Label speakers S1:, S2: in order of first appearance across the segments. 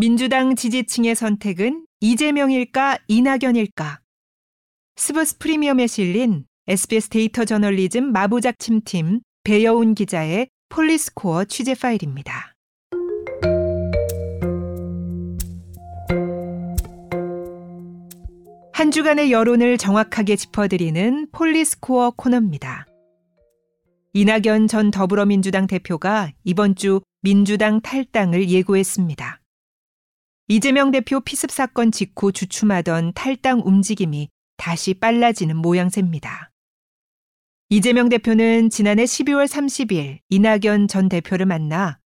S1: 민주당 지지층의 선택은 이재명일까 이낙연일까? 스브스 프리미엄에 실린 SBS 데이터 저널리즘 마부작침 팀 배여운 기자의 폴리스코어 취재 파일입니다. 한 주간의 여론을 정확하게 짚어드리는 폴리스코어 코너입니다. 이낙연 전 더불어민주당 대표가 이번 주 민주당 탈당을 예고했습니다. 이재명 대표 피습 사건 직후 주춤하던 탈당 움직임이 다시 빨라지는 모양새입니다. 이재명 대표는 지난해 12월 30일 이낙연 전 대표를 만나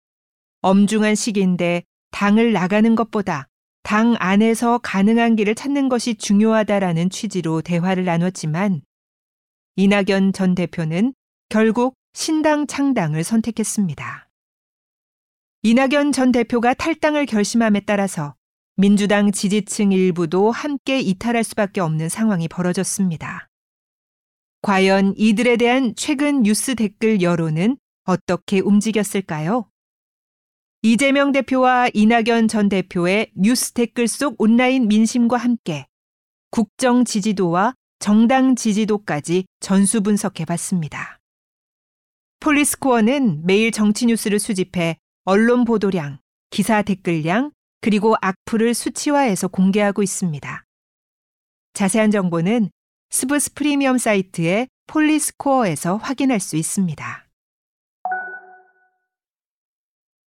S1: 엄중한 시기인데 당을 나가는 것보다 당 안에서 가능한 길을 찾는 것이 중요하다라는 취지로 대화를 나눴지만 이낙연 전 대표는 결국 신당 창당을 선택했습니다. 이낙연 전 대표가 탈당을 결심함에 따라서 민주당 지지층 일부도 함께 이탈할 수밖에 없는 상황이 벌어졌습니다. 과연 이들에 대한 최근 뉴스 댓글 여론은 어떻게 움직였을까요? 이재명 대표와 이낙연 전 대표의 뉴스 댓글 속 온라인 민심과 함께 국정 지지도와 정당 지지도까지 전수 분석해 봤습니다. 폴리스코어는 매일 정치 뉴스를 수집해 언론 보도량, 기사 댓글량, 그리고 악플을 수치화해서 공개하고 있습니다. 자세한 정보는 스브스 프리미엄 사이트의 폴리스코어에서 확인할 수 있습니다.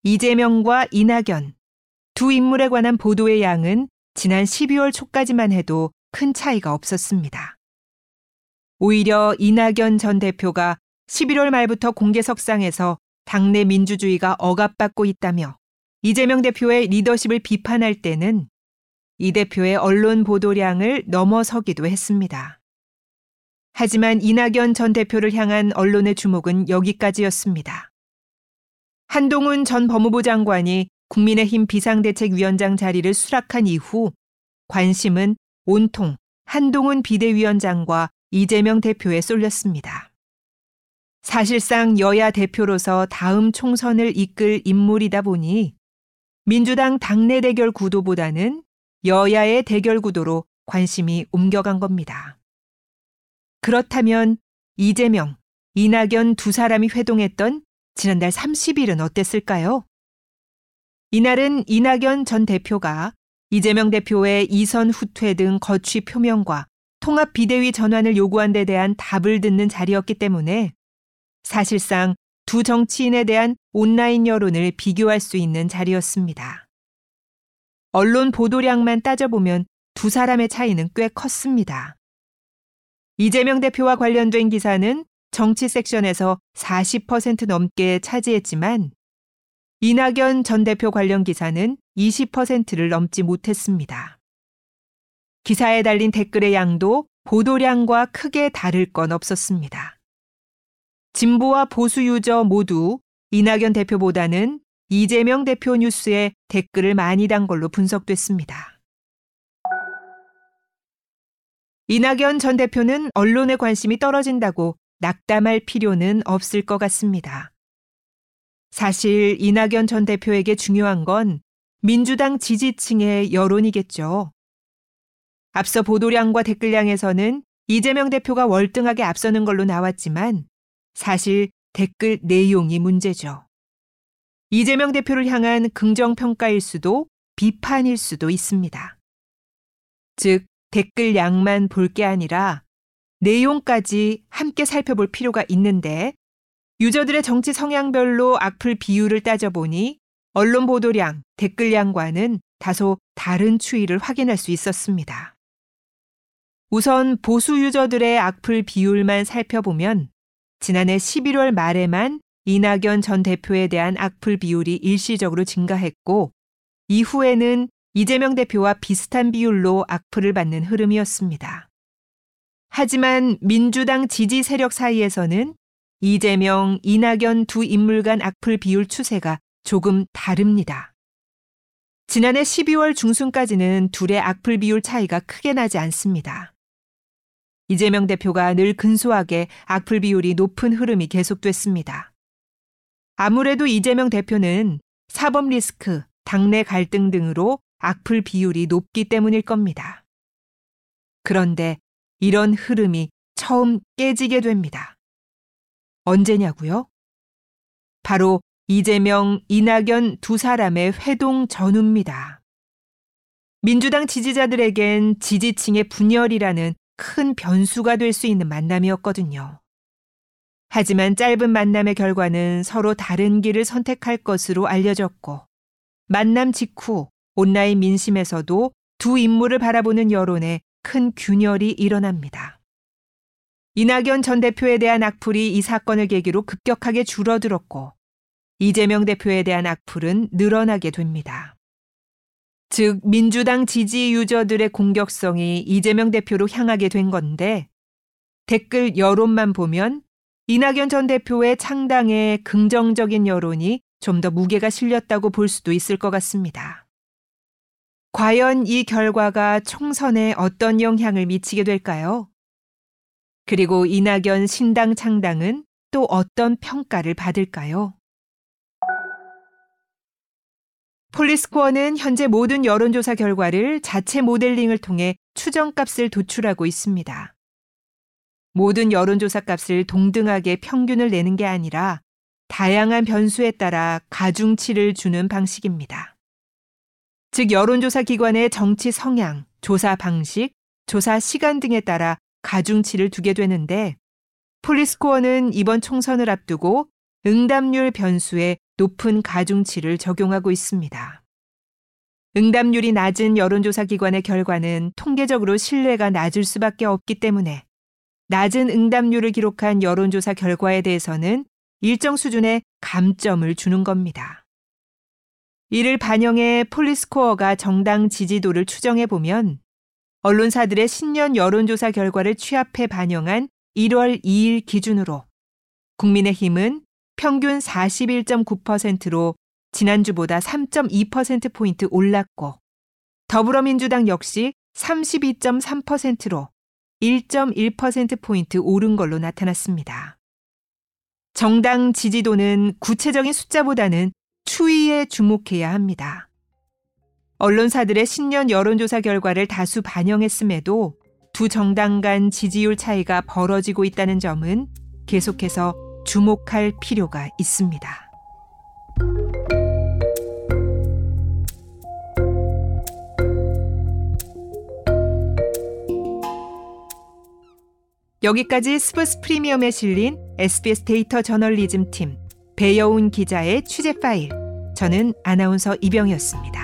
S1: 이재명과 이낙연 두 인물에 관한 보도의 양은 지난 12월 초까지만 해도 큰 차이가 없었습니다. 오히려 이낙연 전 대표가 11월 말부터 공개석상에서 당내 민주주의가 억압받고 있다며 이재명 대표의 리더십을 비판할 때는 이 대표의 언론 보도량을 넘어서기도 했습니다. 하지만 이낙연 전 대표를 향한 언론의 주목은 여기까지였습니다. 한동훈 전 법무부 장관이 국민의힘 비상대책위원장 자리를 수락한 이후 관심은 온통 한동훈 비대위원장과 이재명 대표에 쏠렸습니다. 사실상 여야 대표로서 다음 총선을 이끌 인물이다 보니 민주당 당내 대결 구도보다는 여야의 대결 구도로 관심이 옮겨간 겁니다. 그렇다면 이재명, 이낙연 두 사람이 회동했던 지난달 30일은 어땠을까요? 이날은 이낙연 전 대표가 이재명 대표의 이선 후퇴 등 거취 표명과 통합 비대위 전환을 요구한 데 대한 답을 듣는 자리였기 때문에 사실상 두 정치인에 대한 온라인 여론을 비교할 수 있는 자리였습니다. 언론 보도량만 따져보면 두 사람의 차이는 꽤 컸습니다. 이재명 대표와 관련된 기사는 정치 섹션에서 40% 넘게 차지했지만 이낙연 전 대표 관련 기사는 20%를 넘지 못했습니다. 기사에 달린 댓글의 양도 보도량과 크게 다를 건 없었습니다. 진보와 보수 유저 모두 이낙연 대표보다는 이재명 대표 뉴스에 댓글을 많이 단 걸로 분석됐습니다. 이낙연 전 대표는 언론의 관심이 떨어진다고 낙담할 필요는 없을 것 같습니다. 사실 이낙연 전 대표에게 중요한 건 민주당 지지층의 여론이겠죠. 앞서 보도량과 댓글량에서는 이재명 대표가 월등하게 앞서는 걸로 나왔지만 사실 댓글 내용이 문제죠. 이재명 대표를 향한 긍정평가일 수도 비판일 수도 있습니다. 즉, 댓글 양만 볼 게 아니라 내용까지 함께 살펴볼 필요가 있는데 유저들의 정치 성향별로 악플 비율을 따져보니 언론 보도량, 댓글량과는 다소 다른 추이를 확인할 수 있었습니다. 우선 보수 유저들의 악플 비율만 살펴보면 지난해 11월 말에만 이낙연 전 대표에 대한 악플 비율이 일시적으로 증가했고 이후에는 이재명 대표와 비슷한 비율로 악플을 받는 흐름이었습니다. 하지만 민주당 지지 세력 사이에서는 이재명, 이낙연 두 인물 간 악플 비율 추세가 조금 다릅니다. 지난해 12월 중순까지는 둘의 악플 비율 차이가 크게 나지 않습니다. 이재명 대표가 늘 근소하게 악플 비율이 높은 흐름이 계속됐습니다. 아무래도 이재명 대표는 사법 리스크, 당내 갈등 등으로 악플 비율이 높기 때문일 겁니다. 그런데 이런 흐름이 처음 깨지게 됩니다. 언제냐고요? 바로 이재명, 이낙연 두 사람의 회동 전후입니다. 민주당 지지자들에겐 지지층의 분열이라는 큰 변수가 될 수 있는 만남이었거든요. 하지만 짧은 만남의 결과는 서로 다른 길을 선택할 것으로 알려졌고, 만남 직후 온라인 민심에서도 두 인물을 바라보는 여론에 큰 균열이 일어납니다. 이낙연 전 대표에 대한 악플이 이 사건을 계기로 급격하게 줄어들었고, 이재명 대표에 대한 악플은 늘어나게 됩니다. 즉, 민주당 지지 유저들의 공격성이 이재명 대표로 향하게 된 건데, 댓글 여론만 보면 이낙연 전 대표의 창당에 긍정적인 여론이 좀 더 무게가 실렸다고 볼 수도 있을 것 같습니다. 과연 이 결과가 총선에 어떤 영향을 미치게 될까요? 그리고 이낙연 신당 창당은 또 어떤 평가를 받을까요? 폴리스코어는 현재 모든 여론조사 결과를 자체 모델링을 통해 추정값을 도출하고 있습니다. 모든 여론조사 값을 동등하게 평균을 내는 게 아니라 다양한 변수에 따라 가중치를 주는 방식입니다. 즉, 여론조사 기관의 정치 성향, 조사 방식, 조사 시간 등에 따라 가중치를 두게 되는데, 폴리스코어는 이번 총선을 앞두고 응답률 변수에 높은 가중치를 적용하고 있습니다. 응답률이 낮은 여론조사 기관의 결과는 통계적으로 신뢰가 낮을 수밖에 없기 때문에 낮은 응답률을 기록한 여론조사 결과에 대해서는 일정 수준의 감점을 주는 겁니다. 이를 반영해 폴리스코어가 정당 지지도를 추정해 보면 언론사들의 신년 여론조사 결과를 취합해 반영한 1월 2일 기준으로 국민의힘은 평균 41.9%로 지난주보다 3.2%포인트 올랐고 더불어민주당 역시 32.3%로 1.1%포인트 오른 걸로 나타났습니다. 정당 지지도는 구체적인 숫자보다는 추이에 주목해야 합니다. 언론사들의 신년 여론조사 결과를 다수 반영했음에도 두 정당 간 지지율 차이가 벌어지고 있다는 점은 계속해서 주목할 필요가 있습니다. 여기까지 스포츠 프리미엄에 실린 SBS 데이터 저널리즘 팀 배여운 기자의 취재 파일. 저는 아나운서 이병이었습니다.